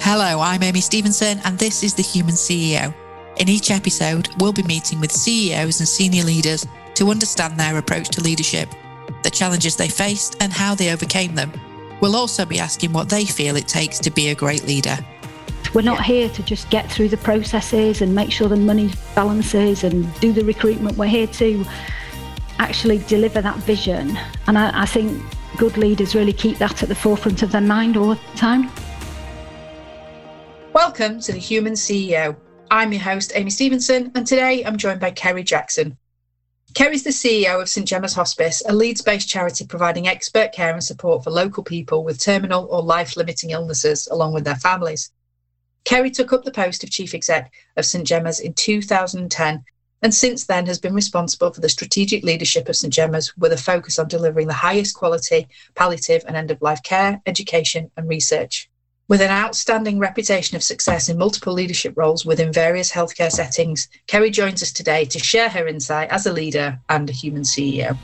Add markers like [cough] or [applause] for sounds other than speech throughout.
Hello, I'm Amy Stevenson, and this is The Human CEO. In each episode, we'll be meeting with CEOs and senior leaders to understand their approach to leadership, the challenges they faced, and how they overcame them. We'll also be asking what they feel it takes to be a great leader. We're not here to just get through the processes and make sure the money balances and do the recruitment. We're here to actually deliver that vision. And I, I think good leaders really keep that at the forefront of their mind all the time. Welcome to the Human CEO. I'm your host, Amy Stevenson, and today I'm joined by Kerry Jackson. Kerry's the CEO of St Gemma's Hospice, a Leeds based charity providing expert care and support for local people with terminal or life limiting illnesses, along with their families. Kerry took up the post of Chief Exec of St Gemma's in 2010 and since then has been responsible for the strategic leadership of St Gemma's with a focus on delivering the highest quality palliative and end of life care, education, and research. With an outstanding reputation of success in multiple leadership roles within various healthcare settings, Kerry joins us today to share her insight as a leader and a human CEO.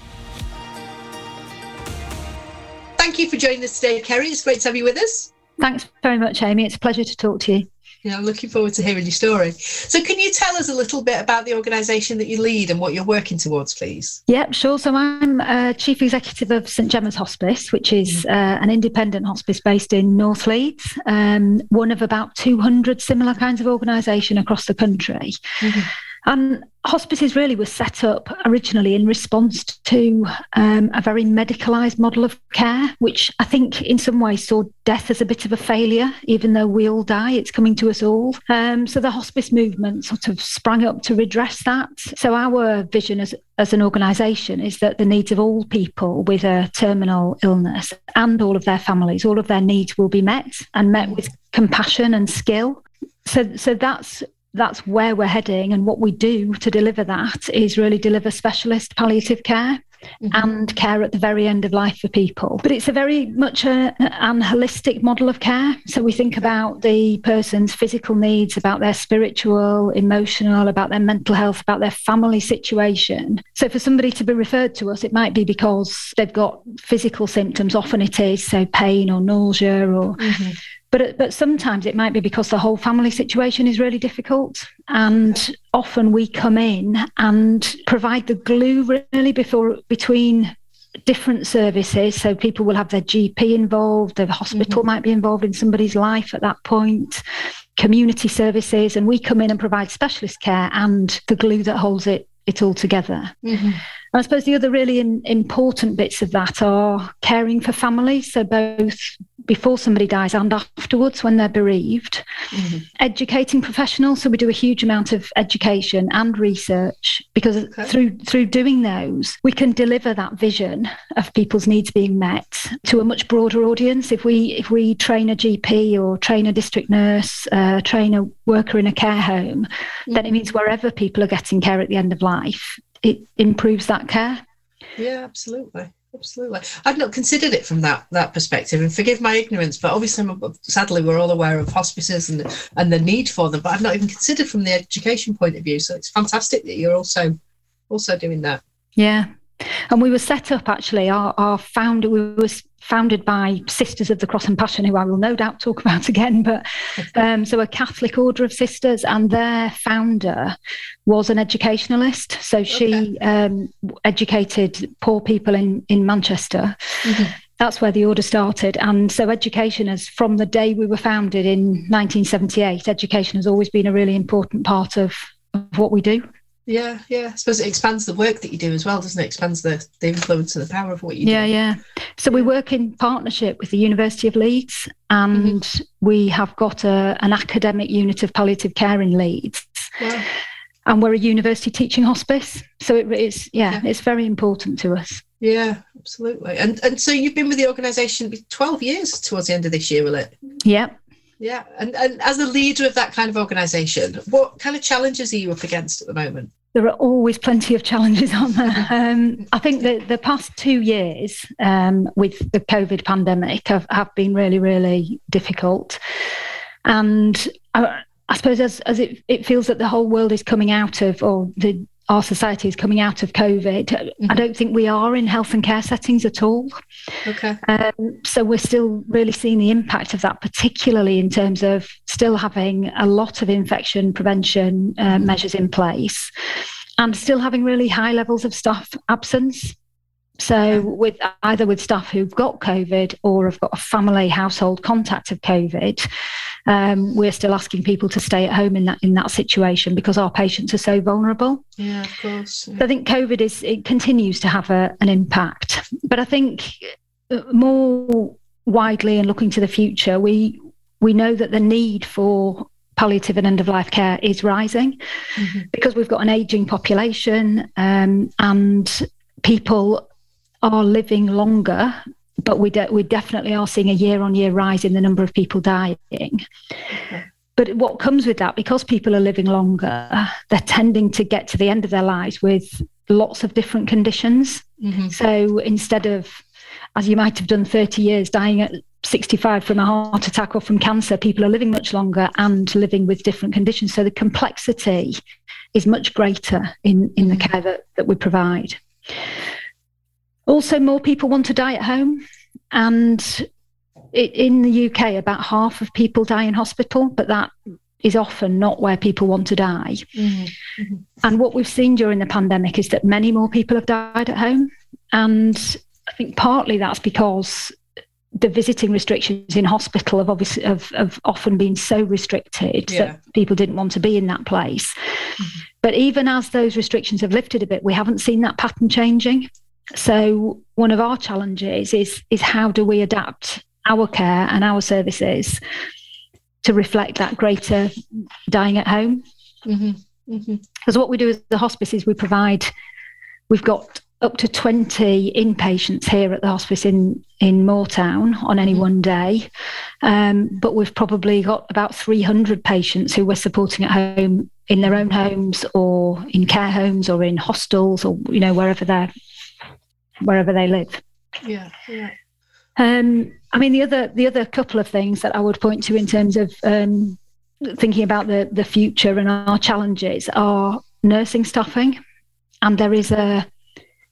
Thank you for joining us today, Kerry. It's great to have you with us. Thanks very much, Amy. It's a pleasure to talk to you. Yeah, I'm looking forward to hearing your story. So, can you tell us a little bit about the organisation that you lead and what you're working towards, please? Yep, sure. So, I'm uh, Chief Executive of St Gemma's Hospice, which is mm. uh, an independent hospice based in North Leeds, um, one of about 200 similar kinds of organisation across the country. Mm-hmm. And hospices really were set up originally in response to um, a very medicalised model of care, which I think in some ways saw death as a bit of a failure, even though we all die, it's coming to us all. Um, so the hospice movement sort of sprang up to redress that. So our vision as, as an organisation is that the needs of all people with a terminal illness and all of their families, all of their needs will be met and met with compassion and skill. So, so that's that's where we're heading. And what we do to deliver that is really deliver specialist palliative care. Mm-hmm. and care at the very end of life for people. But it's a very much a, an holistic model of care. So we think about the person's physical needs, about their spiritual, emotional, about their mental health, about their family situation. So for somebody to be referred to us, it might be because they've got physical symptoms. Often it is, so pain or nausea or. Mm-hmm but but sometimes it might be because the whole family situation is really difficult and often we come in and provide the glue really before between different services so people will have their gp involved the hospital mm-hmm. might be involved in somebody's life at that point community services and we come in and provide specialist care and the glue that holds it it all together mm-hmm. I suppose the other really in, important bits of that are caring for families. So, both before somebody dies and afterwards when they're bereaved. Mm-hmm. Educating professionals, so we do a huge amount of education and research because okay. through through doing those, we can deliver that vision of people's needs being met to a much broader audience. If we if we train a GP or train a district nurse, uh, train a worker in a care home, mm-hmm. then it means wherever people are getting care at the end of life, it improves that care. Yeah, absolutely absolutely. I've not considered it from that that perspective, and forgive my ignorance, but obviously, sadly, we're all aware of hospices and and the need for them, but I've not even considered from the education point of view. So it's fantastic that you're also also doing that. Yeah, and we were set up actually. Our our founder we was founded by Sisters of the Cross and Passion, who I will no doubt talk [laughs] about again. But [laughs] um, so a Catholic order of sisters, and their founder was an educationalist. So she okay. um, educated poor people in in Manchester. Mm-hmm. That's where the order started. And so, education has, from the day we were founded in 1978, education has always been a really important part of, of what we do. Yeah, yeah. I suppose it expands the work that you do as well, doesn't it? Expands the, the influence and the power of what you yeah, do. Yeah, yeah. So we work in partnership with the University of Leeds, and mm-hmm. we have got a, an academic unit of palliative care in Leeds. Wow. And we're a university teaching hospice, so it is yeah, yeah, it's very important to us. Yeah, absolutely. And and so you've been with the organisation twelve years towards the end of this year, will it? Yeah, yeah, and, and as a leader of that kind of organisation, what kind of challenges are you up against at the moment? There are always plenty of challenges, aren't there? [laughs] Um, I think that the past two years um, with the COVID pandemic have, have been really, really difficult. And I, I suppose as, as it, it feels that the whole world is coming out of, or the our society is coming out of COVID. Mm-hmm. I don't think we are in health and care settings at all. Okay. Um, so we're still really seeing the impact of that, particularly in terms of still having a lot of infection prevention uh, mm-hmm. measures in place and still having really high levels of staff absence. So, with either with staff who've got COVID or have got a family household contact of COVID, um, we're still asking people to stay at home in that in that situation because our patients are so vulnerable. Yeah, of course. Yeah. I think COVID is it continues to have a, an impact, but I think uh, more widely and looking to the future, we we know that the need for palliative and end of life care is rising mm-hmm. because we've got an aging population um, and people are living longer, but we, de- we definitely are seeing a year on year rise in the number of people dying. Okay. But what comes with that, because people are living longer, they're tending to get to the end of their lives with lots of different conditions. Mm-hmm. So instead of, as you might have done 30 years, dying at 65 from a heart attack or from cancer, people are living much longer and living with different conditions. So the complexity is much greater in, in the mm-hmm. care that, that we provide. Also, more people want to die at home. And it, in the UK, about half of people die in hospital, but that is often not where people want to die. Mm-hmm. Mm-hmm. And what we've seen during the pandemic is that many more people have died at home. And I think partly that's because the visiting restrictions in hospital have obviously have, have often been so restricted yeah. that people didn't want to be in that place. Mm-hmm. But even as those restrictions have lifted a bit, we haven't seen that pattern changing. So one of our challenges is is how do we adapt our care and our services to reflect that greater dying at home? Because mm-hmm. mm-hmm. what we do as the hospice is we provide, we've got up to 20 inpatients here at the hospice in, in Moortown on any mm-hmm. one day. Um, but we've probably got about 300 patients who we're supporting at home in their own homes or in care homes or in hostels or, you know, wherever they're wherever they live. Yeah, yeah. Um, I mean, the other the other couple of things that I would point to in terms of um, thinking about the the future and our challenges are nursing staffing, and there is a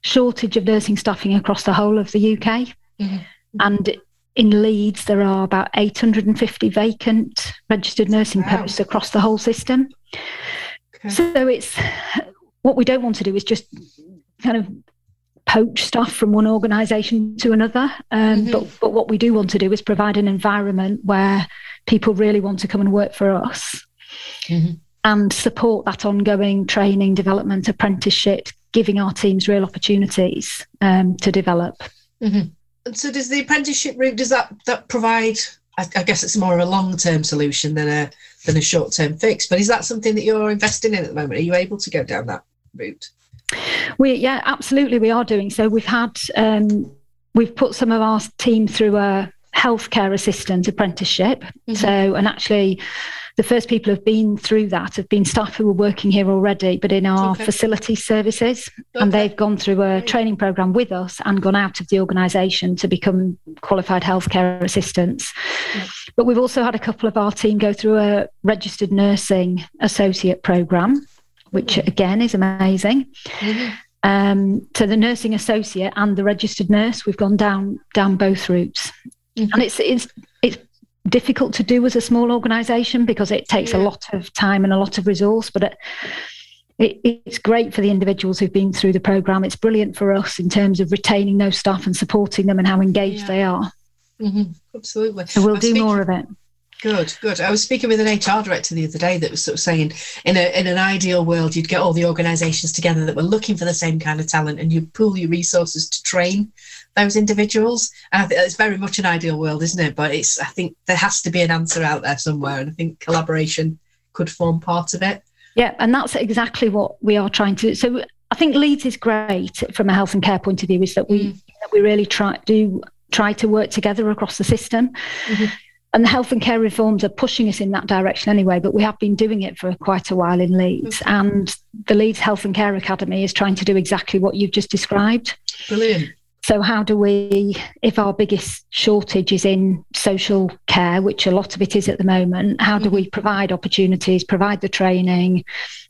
shortage of nursing staffing across the whole of the UK, mm-hmm. and in Leeds there are about 850 vacant registered nursing wow. posts across the whole system. Okay. So it's what we don't want to do is just kind of poach stuff from one organisation to another. Um, mm-hmm. But but what we do want to do is provide an environment where people really want to come and work for us, mm-hmm. and support that ongoing training, development, apprenticeship, giving our teams real opportunities um, to develop. Mm-hmm. So does the apprenticeship route does that that provide? I, I guess it's more of a long term solution than a than a short term fix. But is that something that you're investing in at the moment? Are you able to go down that route? We yeah, absolutely, we are doing so. We've had um, we've put some of our team through a healthcare assistant apprenticeship. Mm-hmm. So and actually. The first people who've been through that have been staff who were working here already, but in our okay. facility services. Okay. And they've gone through a training program with us and gone out of the organisation to become qualified healthcare assistants. But we've also had a couple of our team go through a registered nursing associate program which again is amazing. Mm-hmm. Um, so the nursing associate and the registered nurse, we've gone down down both routes, mm-hmm. and it's it's it's difficult to do as a small organisation because it takes yeah. a lot of time and a lot of resource, but. It, it, it's great for the individuals who've been through the program. It's brilliant for us in terms of retaining those staff and supporting them and how engaged yeah. they are. Mm-hmm. Absolutely. So we'll do more of it. Good, good. I was speaking with an HR director the other day that was sort of saying, in a in an ideal world, you'd get all the organisations together that were looking for the same kind of talent, and you pool your resources to train those individuals. And I think it's very much an ideal world, isn't it? But it's I think there has to be an answer out there somewhere, and I think collaboration could form part of it. Yeah, and that's exactly what we are trying to. do. So I think Leeds is great from a health and care point of view. Is that we mm. that we really try do try to work together across the system. Mm-hmm and the health and care reforms are pushing us in that direction anyway, but we have been doing it for quite a while in Leeds. Okay. And the Leeds Health and Care Academy is trying to do exactly what you've just described. Brilliant. So, how do we, if our biggest shortage is in social care, which a lot of it is at the moment, how do we mm-hmm. provide opportunities, provide the training,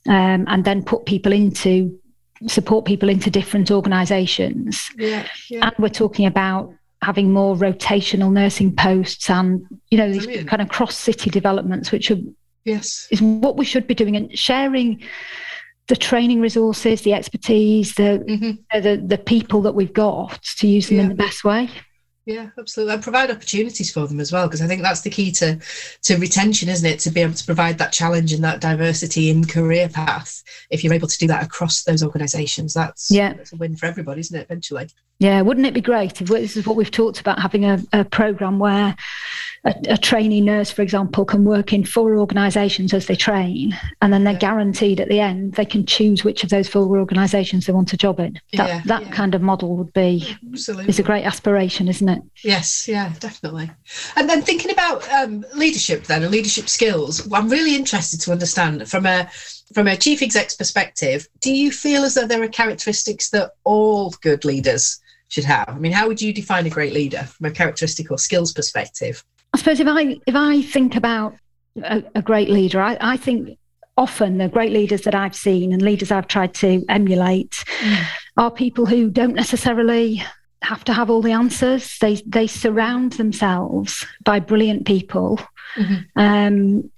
um, and then put people into support people into different organisations? Yeah, yeah. And we're talking about having more rotational nursing posts and you know these Brilliant. kind of cross city developments, which are yes is what we should be doing and sharing the training resources, the expertise, the mm-hmm. the, the people that we've got to use them yeah. in the best way. Yeah, absolutely. And provide opportunities for them as well, because I think that's the key to to retention, isn't it? To be able to provide that challenge and that diversity in career path. If you're able to do that across those organisations, that's yeah, that's a win for everybody, isn't it? Eventually. Yeah, wouldn't it be great if this is what we've talked about having a, a program where a, a trainee nurse, for example, can work in four organisations as they train, and then they're yeah. guaranteed at the end they can choose which of those four organisations they want a job in. That yeah, that yeah. kind of model would be Absolutely. is a great aspiration, isn't it? Yes, yeah, definitely. And then thinking about um, leadership, then and leadership skills, I'm really interested to understand from a from a chief exec's perspective. Do you feel as though there are characteristics that all good leaders should have? I mean, how would you define a great leader from a characteristic or skills perspective? I suppose if I if I think about a, a great leader, I, I, think often the great leaders that I've seen and leaders I've tried to emulate mm. are people who don't necessarily have to have all the answers. They they surround themselves by brilliant people, mm-hmm. um,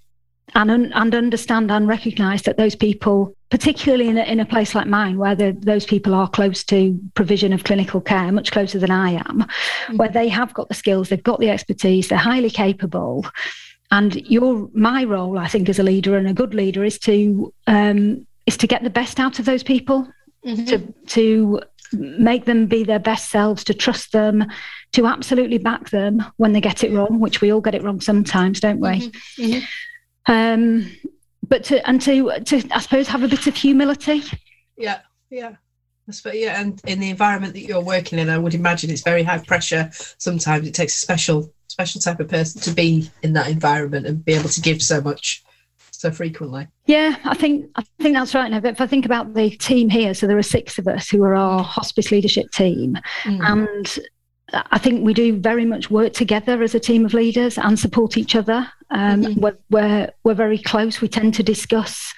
and and understand and recognise that those people particularly in a, in a place like mine where the, those people are close to provision of clinical care much closer than i am mm-hmm. where they have got the skills they've got the expertise they're highly capable and your my role i think as a leader and a good leader is to um, is to get the best out of those people mm-hmm. to to make them be their best selves to trust them to absolutely back them when they get it wrong which we all get it wrong sometimes don't we mm-hmm. mm-hmm. Um, but to and to to I suppose have a bit of humility. Yeah, yeah. But yeah, and in the environment that you're working in, I would imagine it's very high pressure. Sometimes it takes a special, special type of person to be in that environment and be able to give so much so frequently. Yeah, I think I think that's right. Now, if I think about the team here, so there are six of us who are our hospice leadership team, mm. and I think we do very much work together as a team of leaders and support each other. Um, mm-hmm. we're, we're, we're very close. We tend to discuss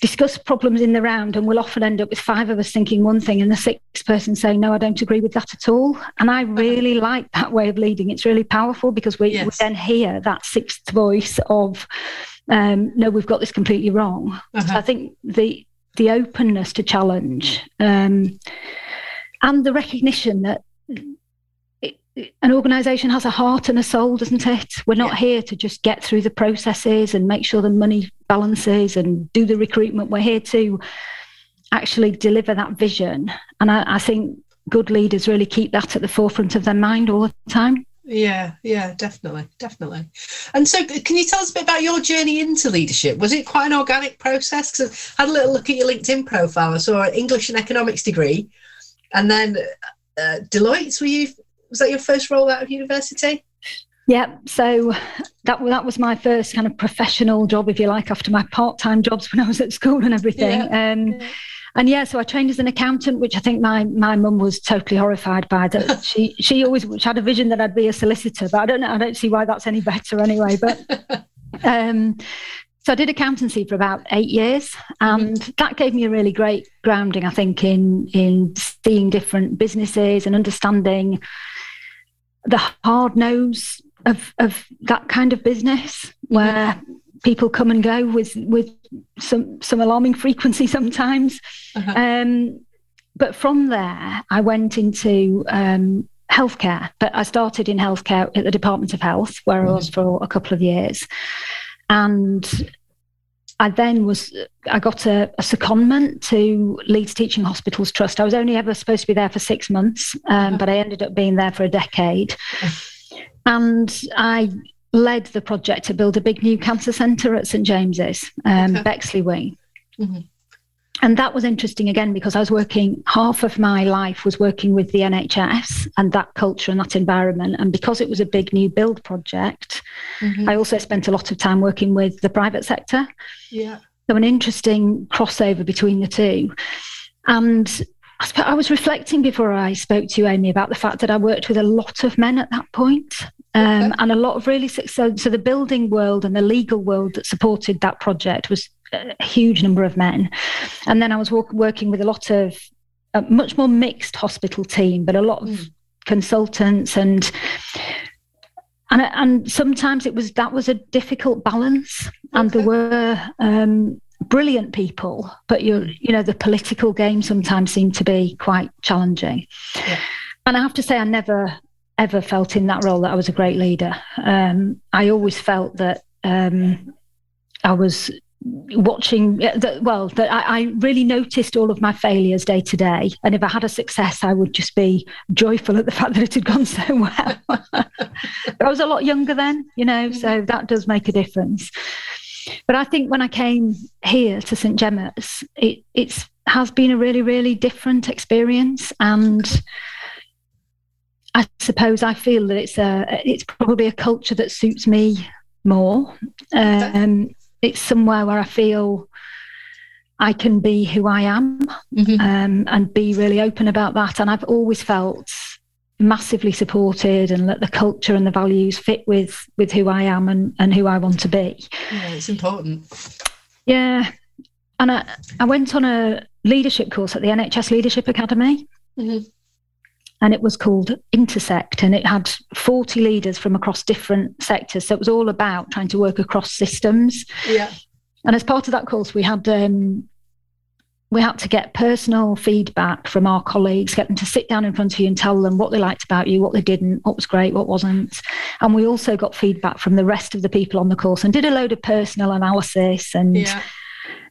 discuss problems in the round, and we'll often end up with five of us thinking one thing and the sixth person saying, "No, I don't agree with that at all." And I uh-huh. really like that way of leading. It's really powerful because we, yes. we then hear that sixth voice of, um, "No, we've got this completely wrong." Uh-huh. So I think the the openness to challenge. Um, and the recognition that an organization has a heart and a soul doesn't it we're not yeah. here to just get through the processes and make sure the money balances and do the recruitment we're here to actually deliver that vision and I, I think good leaders really keep that at the forefront of their mind all the time yeah, yeah, definitely, definitely. And so, can you tell us a bit about your journey into leadership? Was it quite an organic process? Because I had a little look at your LinkedIn profile. I saw an English and economics degree, and then uh, Deloitte. Were you? Was that your first role out of university? Yeah, so that that was my first kind of professional job, if you like, after my part time jobs when I was at school and everything. Yeah. Um, yeah. And yeah, so I trained as an accountant, which I think my my mum was totally horrified by. That [laughs] she she always had a vision that I'd be a solicitor, but I don't know. I don't see why that's any better anyway. But [laughs] um, so I did accountancy for about eight years, and mm-hmm. that gave me a really great grounding, I think, in in seeing different businesses and understanding the hard nose of of that kind of business where mm-hmm. people come and go with with some some alarming frequency [laughs] sometimes. Uh-huh. Um, but from there, I went into um, healthcare. But I started in healthcare at the Department of Health, where mm-hmm. I was for a couple of years and I then was I got a, a, secondment to Leeds Teaching Hospitals Trust. I was only ever supposed to be there for six months, um, uh-huh. but I ended up being there for a decade, and I led the project to build a big new cancer centre at St James's, um, okay. Bexley Wing. Mm-hmm and that was interesting again because I was working half of my life was working with the NHS and that culture and that environment. And because it was a big new build project, mm-hmm. I also spent a lot of time working with the private sector. Yeah. So an interesting crossover between the two. And I was reflecting before I spoke to you, Amy, about the fact that I worked with a lot of men at that point, um, okay. and a lot of really so, so the building world and the legal world that supported that project was a huge number of men, and then I was working with a lot of a much more mixed hospital team, but a lot of mm. consultants and and and sometimes it was that was a difficult balance, okay. and there were um, brilliant people, but you you know the political game sometimes seemed to be quite challenging. Yeah. And I have to say, I never ever felt in that role that I was a great leader. Um, I always felt that um, I was watching that well that I, I, really noticed all of my failures day to day. And if i had a success i would just be joyful at the fact that it had gone so well. [laughs] I was a lot younger then you know so mm-hmm. that does make a difference. But i think when i came here to st gemma's it it's has been a really really different experience. And i suppose i feel that it's a it's probably a culture that suits me more. Um, it's somewhere where I feel I can be who I am mm-hmm. um, and be really open about that. And I've always felt massively supported and that the culture and the values fit with with who I am and, and who I want to be. Yeah, it's important. Yeah. And I, I went on a leadership course at the NHS Leadership Academy. Mm-hmm and it was called Intersect, and it had 40 leaders from across different sectors. So it was all about trying to work across systems. Yeah. And as part of that course, we had um, we had to get personal feedback from our colleagues, get them to sit down in front of you and tell them what they liked about you, what they didn't, what was great, what wasn't. And we also got feedback from the rest of the people on the course and did a load of personal analysis. And yeah.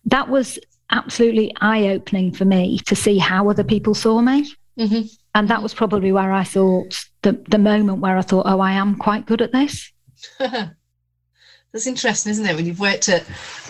that was absolutely eye opening for me to see how other people saw me. Mm-hmm. And that was probably where I thought the, the moment where I thought, oh, I am quite good at this. [laughs] That's interesting, isn't it? When you've worked at,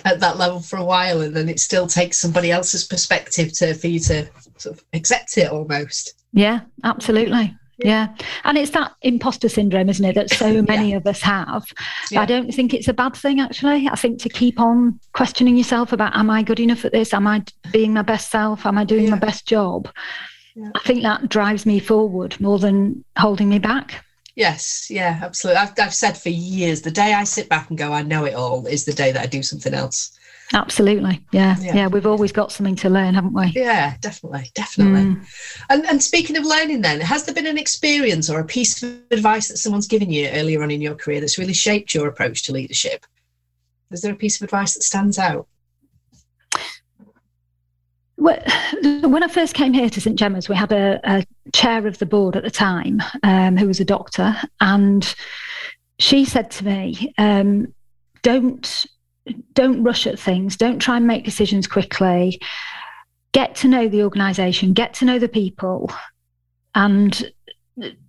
at that level for a while and then it still takes somebody else's perspective to for you to sort of accept it almost. Yeah, absolutely. Yeah. yeah. And it's that imposter syndrome, isn't it, that so [laughs] many yeah. of us have. Yeah. I don't think it's a bad thing, actually. I think to keep on questioning yourself about, am I good enough at this? Am I being my best self? Am I doing my best job? Yeah. I think that drives me forward more than holding me back. Yes, yeah, absolutely. I've, I've said for years the day I sit back and go, I know it all, is the day that I do something else. Absolutely. Yeah. yeah. yeah. We've always got something to learn, haven't we? Yeah, definitely. Definitely. Mm. And, and speaking of learning, then, has there been an experience or a piece of advice that someone's given you earlier on in your career that's really shaped your approach to leadership? Is there a piece of advice that stands out? [sighs] when I first came here to St Gemma's, we had a, a chair of the board at the time um, who was a doctor, and she said to me, um, "Don't don't rush at things. Don't try and make decisions quickly. Get to know the organisation. Get to know the people, and."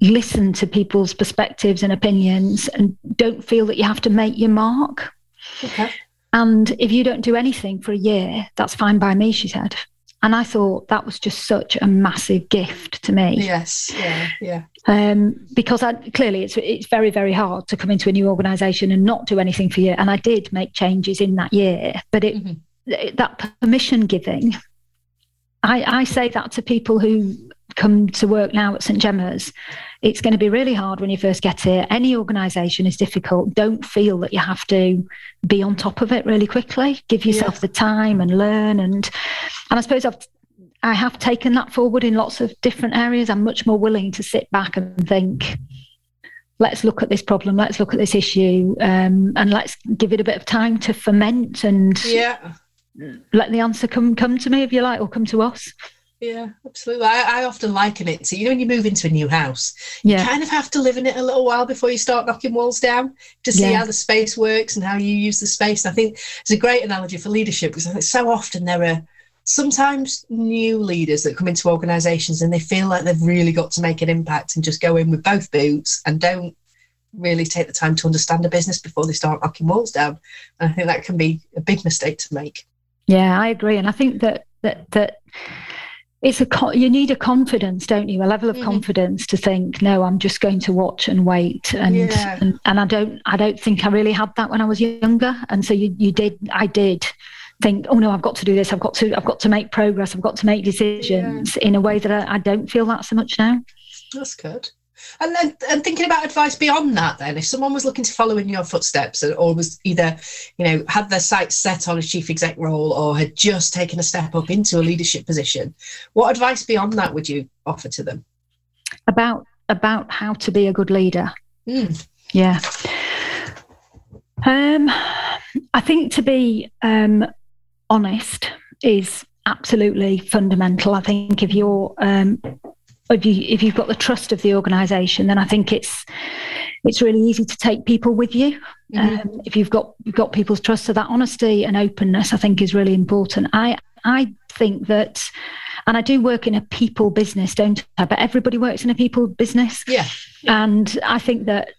listen to people's perspectives and opinions and don't feel that you have to make your mark okay. And if you don't do anything for a year, that's fine by me, she said. And I thought that was just such a massive gift to me. Yes, yeah, yeah. Um, because I, clearly it's it's very very hard to come into a new organisation and not do anything for you. And I did make changes in that year, but it mm-hmm. that permission giving. I, I say that to people who come to work now at St Gemma's, it's going to be really hard when you first get here. Any organisation is difficult. Don't feel that you have to be on top of it really quickly. Give yourself the time and learn. And and I suppose I've I have taken that forward in lots of different areas. I'm much more willing to sit back and think, let's look at this problem, let's look at this issue, um, and let's give it a bit of time to ferment and yeah. let the answer come come to me if you like, or come to us. Yeah, absolutely. I, I, often liken it to you know when you move into a new house, yeah. you kind of have to live in it a little while before you start knocking walls down to see yeah. how the space works and how you use the space. And I think it's a great analogy for leadership because I think so often there are sometimes new leaders that come into organisations and they feel like they've really got to make an impact and just go in with both boots and don't really take the time to understand the business before they start knocking walls down. And I think that can be a big mistake to make. Yeah, I agree, and I think that that that it's a you need a confidence don't you a level of mm-hmm. confidence to think no i'm just going to watch and wait and, yeah. and and i don't i don't think i really had that when i was younger and so you you did i did think, oh no, I've got to do this. I've got to, I've got to make progress. I've got to make decisions yeah. in a way that I, I, don't feel that so much now. That's good. And then, and thinking about advice beyond that, then, if someone was looking to follow in your footsteps, or was either, you know, had their sights set on a chief exec role, or had just taken a step up into a leadership position, what advice beyond that would you offer to them? About about how to be a good leader. Mm. Yeah. Um, I think to be um, honest is absolutely fundamental. I think if you're um, if you if you've got the trust of the organisation, then I think it's it's really easy to take people with you. Mm-hmm. Um, if you've got you've got people's trust, so that honesty and openness, I think, is really important. I I think that, and I do work in a people business, don't I? But everybody works in a people business. Yeah. yeah. And I think that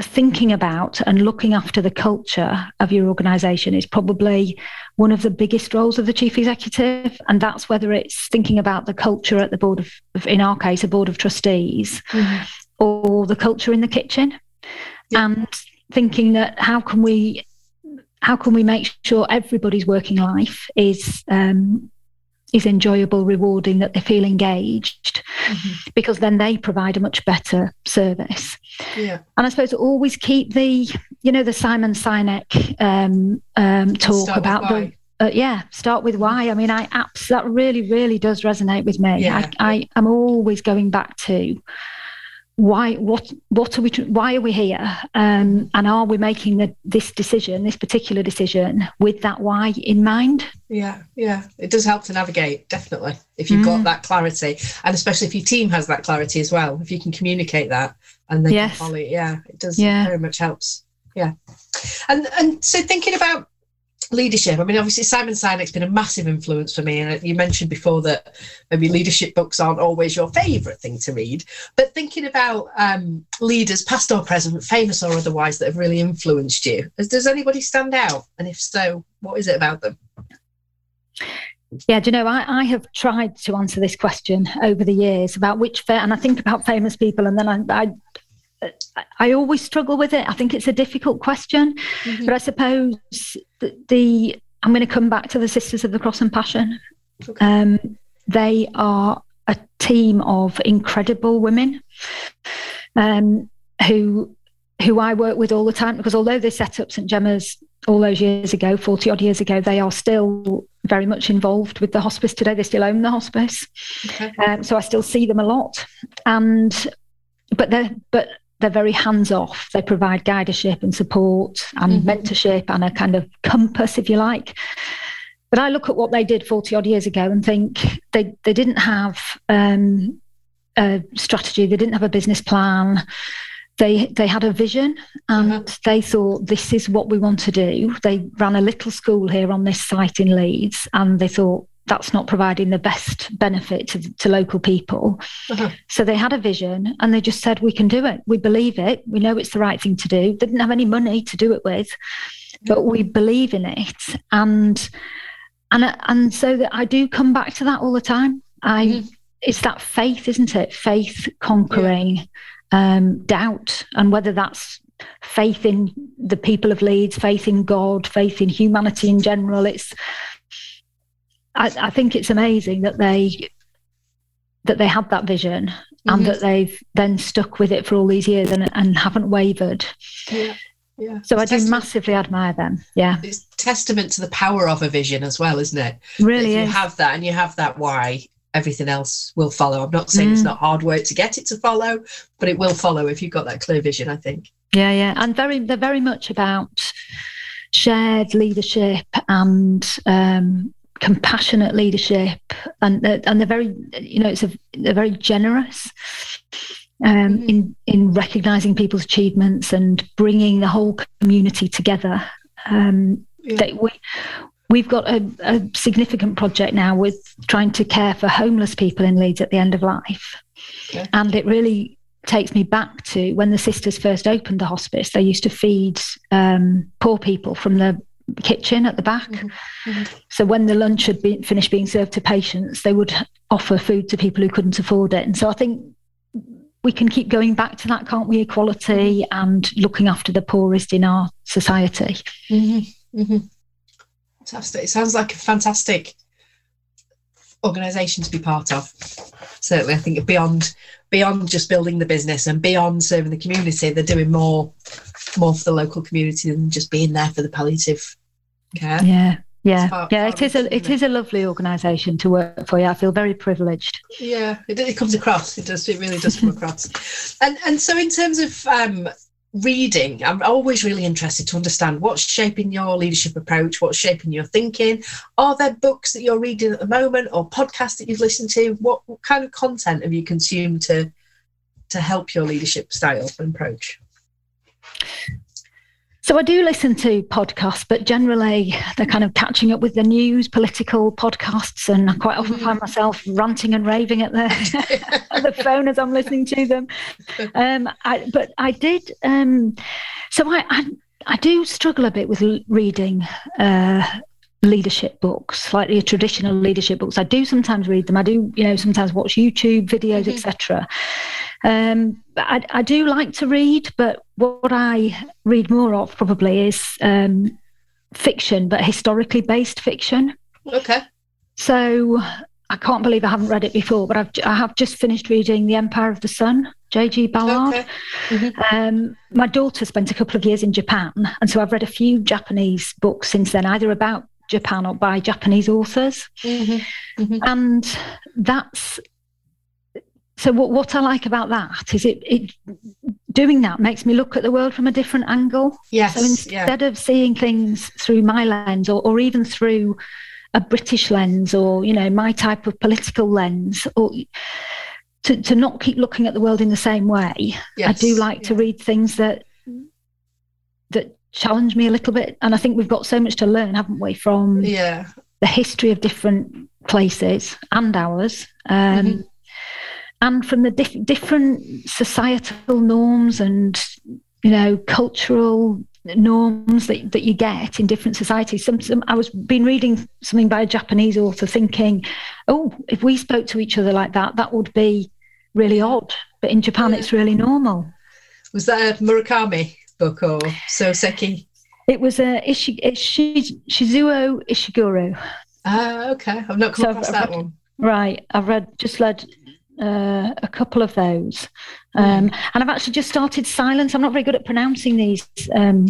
thinking about and looking after the culture of your organization is probably one of the biggest roles of the chief executive and that's whether it's thinking about the culture at the board of in our case a board of trustees mm-hmm. or the culture in the kitchen yeah. and thinking that how can we how can we make sure everybody's working life is um, is enjoyable, rewarding, that they feel engaged, mm-hmm. because then they provide a much better service. Yeah. And I suppose always keep the, you know, the Simon Sinek um, um, talk about the. Uh, yeah, start with why. I mean, I apps that really, really does resonate with me. Yeah. I, I am always going back to why what what are we why are we here um, and are we making the, this decision this particular decision with that why in mind yeah yeah it does help to navigate definitely if you've mm. got that clarity and especially if your team has that clarity as well if you can communicate that and they yes. can follow it yeah it does yeah. very much helps yeah and and so thinking about leadership. I mean, obviously, Simon Sinek's been a massive influence for me. And you mentioned before that maybe leadership books aren't always your favourite thing to read. But thinking about um, leaders, past or present, famous or otherwise, that have really influenced you, does anybody stand out? And if so, what is it about them? Yeah, do you know, I, I have tried to answer this question over the years about which, fa- and I think about famous people, and then I, I I always struggle with it. I think it's a difficult question, mm-hmm. but I suppose the, the, I'm going to come back to the Sisters of the Cross and Passion. Okay. Um, they are a team of incredible women um, who who I work with all the time because although they set up St Gemma's all those years ago, 40 odd years ago, they are still very much involved with the hospice today. They still own the hospice. Okay. Um, so I still see them a lot. And but they're but they're very hands off. They provide guidership and support and mm-hmm. mentorship and a kind of compass, if you like. But I look at what they did 40 odd years ago and think they, they didn't have um, a strategy, they didn't have a business plan. They, they had a vision and mm-hmm. they thought this is what we want to do. They ran a little school here on this site in Leeds and they thought that's not providing the best benefit to, to local people. Uh-huh. So they had a vision and they just said, we can do it. We believe it. We know it's the right thing to do. They didn't have any money to do it with, but we believe in it. And and and so that I do come back to that all the time. I mm-hmm. it's that faith, isn't it? Faith conquering yeah. um, doubt, and whether that's faith in the people of Leeds, faith in God, faith in humanity in general. It's I, I think it's amazing that they that they had that vision mm-hmm. and that they've then stuck with it for all these years and, and haven't wavered. Yeah. Yeah. So it's I do massively admire them. Yeah. It's testament to the power of a vision as well, isn't it? Really if you have that and you have that why, everything else will follow. I'm not saying mm. it's not hard work to get it to follow, but it will follow if you've got that clear vision, I think. Yeah, yeah. And very they're very much about shared leadership and um, compassionate leadership, and they're, and they're very, you know, it's a they're very generous um, mm-hmm. in in recognizing people's achievements and bringing the whole community together. Um, yeah. we we've got a, a, significant project now with trying to care for homeless people in Leeds at the end of life, okay. and it really takes me back to when the sisters first opened the hospice. They used to feed um, poor people from the kitchen at the back. Mm-hmm. Mm-hmm. So when the lunch had been finished being served to patients, they would offer food to people who couldn't afford it. And so I think we can keep going back to that, can't we? Equality and looking after the poorest in our society. Mm-hmm. mm-hmm. Fantastic. It sounds like a fantastic organisation to be part of. Certainly, I think beyond beyond just building the business and beyond serving the community, they're doing more more for the local community than just being there for the palliative care. Yeah. Yeah, far, yeah, far it is a it is a lovely organisation to work for. Yeah, I feel very privileged. Yeah, it, it comes across. It does. It really does come [laughs] across. And and so in terms of um, reading, I'm always really interested to understand what's shaping your leadership approach, what's shaping your thinking. Are there books that you're reading at the moment or podcasts that you've listened to? What, what kind of content have you consumed to to help your leadership style and approach? So I do listen to podcasts, but generally they're kind of catching up with the news, political podcasts, and I quite often find mm. myself ranting and raving at the [laughs] [laughs] at the phone as I'm listening to them. Um, I, but I did. Um, so I, I, I do struggle a bit with reading. Uh, leadership books slightly traditional leadership books i do sometimes read them i do you know sometimes watch youtube videos mm-hmm. etc um, I, I, do like to read, but what I read more of probably is um, fiction, but historically based fiction. Okay. So I can't believe I haven't read it before, but I've I have just finished reading The Empire of the Sun, J.G. Ballard. Okay. Mm-hmm. Um, my daughter spent a couple of years in Japan, and so I've read a few Japanese books since then, either about Japan or by Japanese authors. Mm-hmm. Mm-hmm. And that's so what, what I like about that is it, it doing that makes me look at the world from a different angle. Yes. So instead yeah. of seeing things through my lens or, or even through a British lens or, you know, my type of political lens or to, to not keep looking at the world in the same way. Yes. I do like yeah. to read things that that challenge me a little bit. And I think we've got so much to learn, haven't we, from yeah. the history of different places and ours. Um, mm-hmm and from the dif- different societal norms and you know cultural norms that, that you get in different societies. Some, some, I was been reading something by a Japanese author, thinking, oh, if we spoke to each other like that, that would be really odd. But in Japan, yeah. it's really normal. Was that Murakami book or Soseki? It was a Ishi, Ishi, Shizuo Ishiguro. Ah, okay. I've not come so across I've, that I've, one. Right. I've read just read uh, a couple of those. Um, mm. And I've actually just started Silence. I'm not very good at pronouncing these um,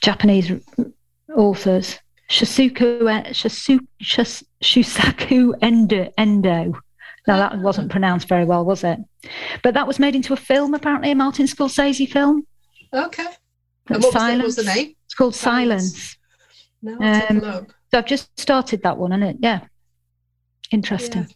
Japanese authors. Shas, Shusaku Endo. Endo. Now, that wasn't pronounced very well, was it? But that was made into a film, apparently, a Martin Scorsese film. Okay. What Silence. was, the, what was the name? It's called Silence. Silence. Um, so I've just started that one, and it, yeah, interesting. Yeah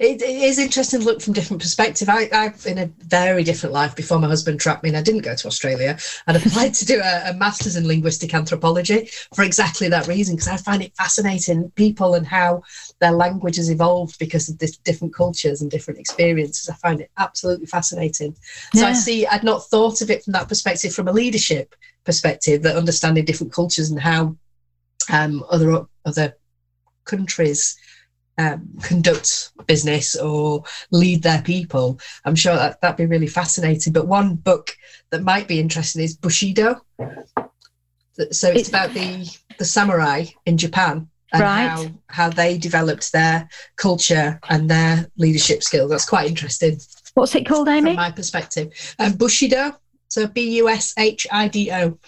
it, it is interesting to look from different perspective. I, I've in a very different life before my husband trapped me and I didn't go to Australia. I'd applied to do a, a master's in linguistic anthropology for exactly that reason, because I find it fascinating people and how their language has evolved because of this different cultures and different experiences. I find it absolutely fascinating. So. I see, I'd not thought of it from that perspective, from a leadership perspective, that understanding different cultures and how um, other other countries um, conduct business or lead their people. I'm sure that that'd be really fascinating. But one book that might be interesting is Bushido. So it's about the the samurai in Japan and right. how how they developed their culture and their leadership skills. That's quite interesting. What's it called, Amy? From my perspective, um, Bushido. So B U S H I D O.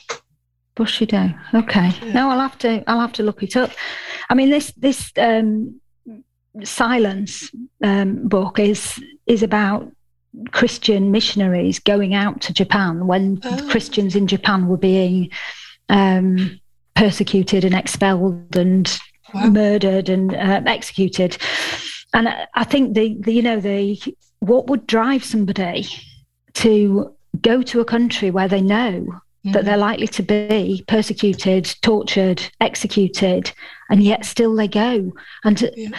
Bushido. Okay. Yeah. No, I'll have to. I'll have to look it up. I mean, this this um, silence um, book is is about Christian missionaries going out to Japan when oh. Christians in Japan were being um, persecuted and expelled and wow. murdered and uh, executed. And I think the, the you know the what would drive somebody to go to a country where they know mm-hmm. that they're likely to be persecuted, tortured, executed, and yet still they go. And yeah.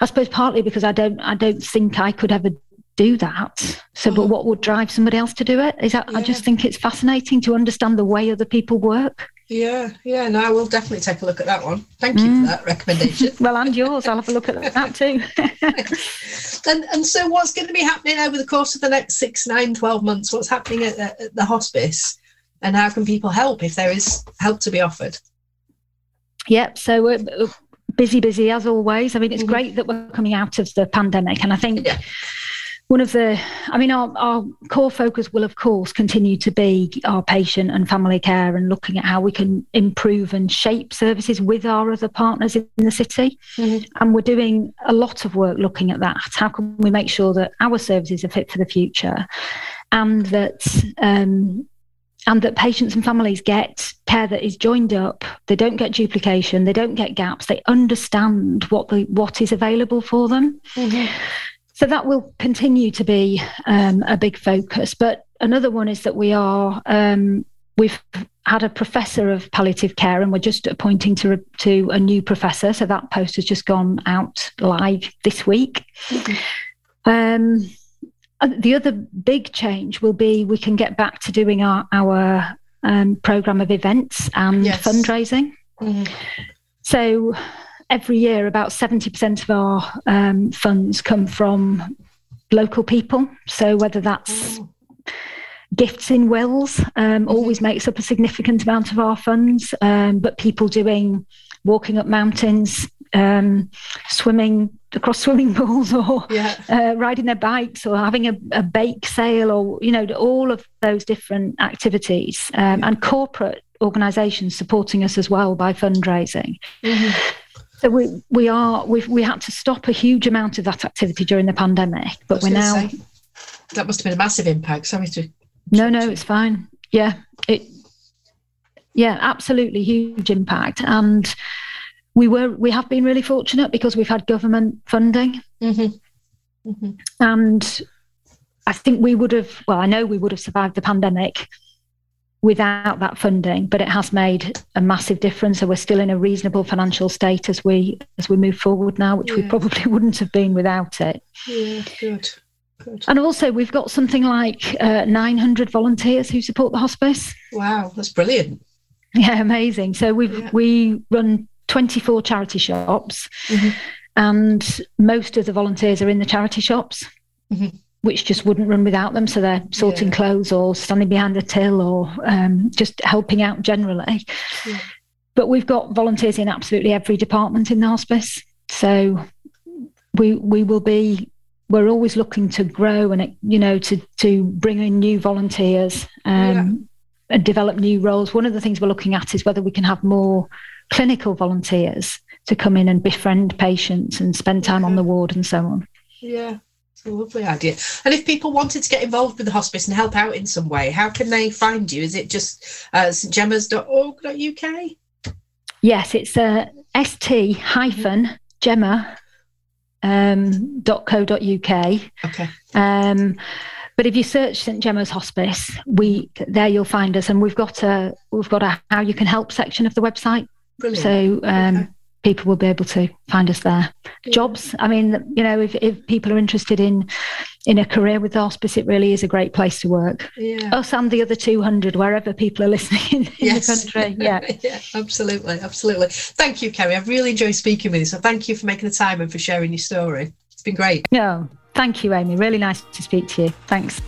I suppose partly because I don't, I don't think I could ever do that. So, but mm-hmm. what would drive somebody else to do it? Is that yeah. I just think it's fascinating to understand the way other people work. Yeah, yeah, no, I will definitely take a look at that one. Thank you mm. for that recommendation. [laughs] well, and yours, I'll have a look at [laughs] that too. [laughs] and and so, what's going to be happening over the course of the next six, nine, 12 months? What's happening at, at the hospice? And how can people help if there is help to be offered? Yep. So uh, busy, busy as always. I mean, it's mm-hmm. great that we're coming out of the pandemic, and I think. Yeah one of the i mean our, our core focus will of course continue to be our patient and family care and looking at how we can improve and shape services with our other partners in the city mm-hmm. and we're doing a lot of work looking at that how can we make sure that our services are fit for the future and that um, and that patients and families get care that is joined up they don't get duplication they don't get gaps they understand what the what is available for them mm-hmm. So that will continue to be um, a big focus. But another one is that we are um, we've had a professor of palliative care, and we're just appointing to to a new professor. So that post has just gone out live this week. Mm-hmm. Um, the other big change will be we can get back to doing our our um, program of events and yes. fundraising. Mm-hmm. So every year, about 70% of our um, funds come from local people. So whether that's oh. gifts in wills, um, mm-hmm. always makes up a significant amount of our funds, um, but people doing walking up mountains, um, swimming across swimming [laughs] pools or yeah. uh, riding their bikes or having a, a, bake sale or you know all of those different activities um, and corporate organizations supporting us as well by fundraising mm-hmm. So we we are we we had to stop a huge amount of that activity during the pandemic, but we're now. Say, that must have been a massive impact. Sorry to. No, no, it's fine. Yeah, it. Yeah, absolutely huge impact, and we were we have been really fortunate because we've had government funding, mm-hmm. Mm-hmm. and I think we would have. Well, I know we would have survived the pandemic without that funding, but it has made a massive difference. So we're still in a reasonable financial state as we as we move forward now, which yeah. we probably [laughs] wouldn't have been without it. Yeah, good. Good. And also, we've got something like uh, 900 volunteers who support the hospice. Wow, that's brilliant. Yeah, amazing. So we yeah. we run 24 charity shops, mm-hmm. and most of the volunteers are in the charity shops. Mm-hmm which just wouldn't run without them. So they're sorting yeah. clothes or standing behind a till or um, just helping out generally. Yeah. But we've got volunteers in absolutely every department in the hospice. So we we will be we're always looking to grow and you know to to bring in new volunteers um, yeah. and develop new roles. One of the things we're looking at is whether we can have more clinical volunteers to come in and befriend patients and spend time on the ward and so on. Yeah, it's a lovely idea. And if people wanted to get involved with the hospice and help out in some way, how can they find you? Is it just uh, stgemmas.org.uk? Yes, it's uh, st hyphen gemma um, .co.uk. Okay. Um, but if you search St Gemma's Hospice, we there you'll find us, and we've got a we've got a how you can help section of the website. Brilliant. So um, okay people will be able to find us there. Yeah. Jobs, I mean, you know, if, if people are interested in in a career with hospice, it really is a great place to work. Yeah. Us and the other 200, wherever people are listening [laughs] in, in yes. the country. [laughs] Yeah. yeah, absolutely. Absolutely. Thank you, Kerry. I've really enjoyed speaking with you. So thank you for making the time and for sharing your story. It's been great. No, thank you, Amy. Really nice to speak to you. Thanks.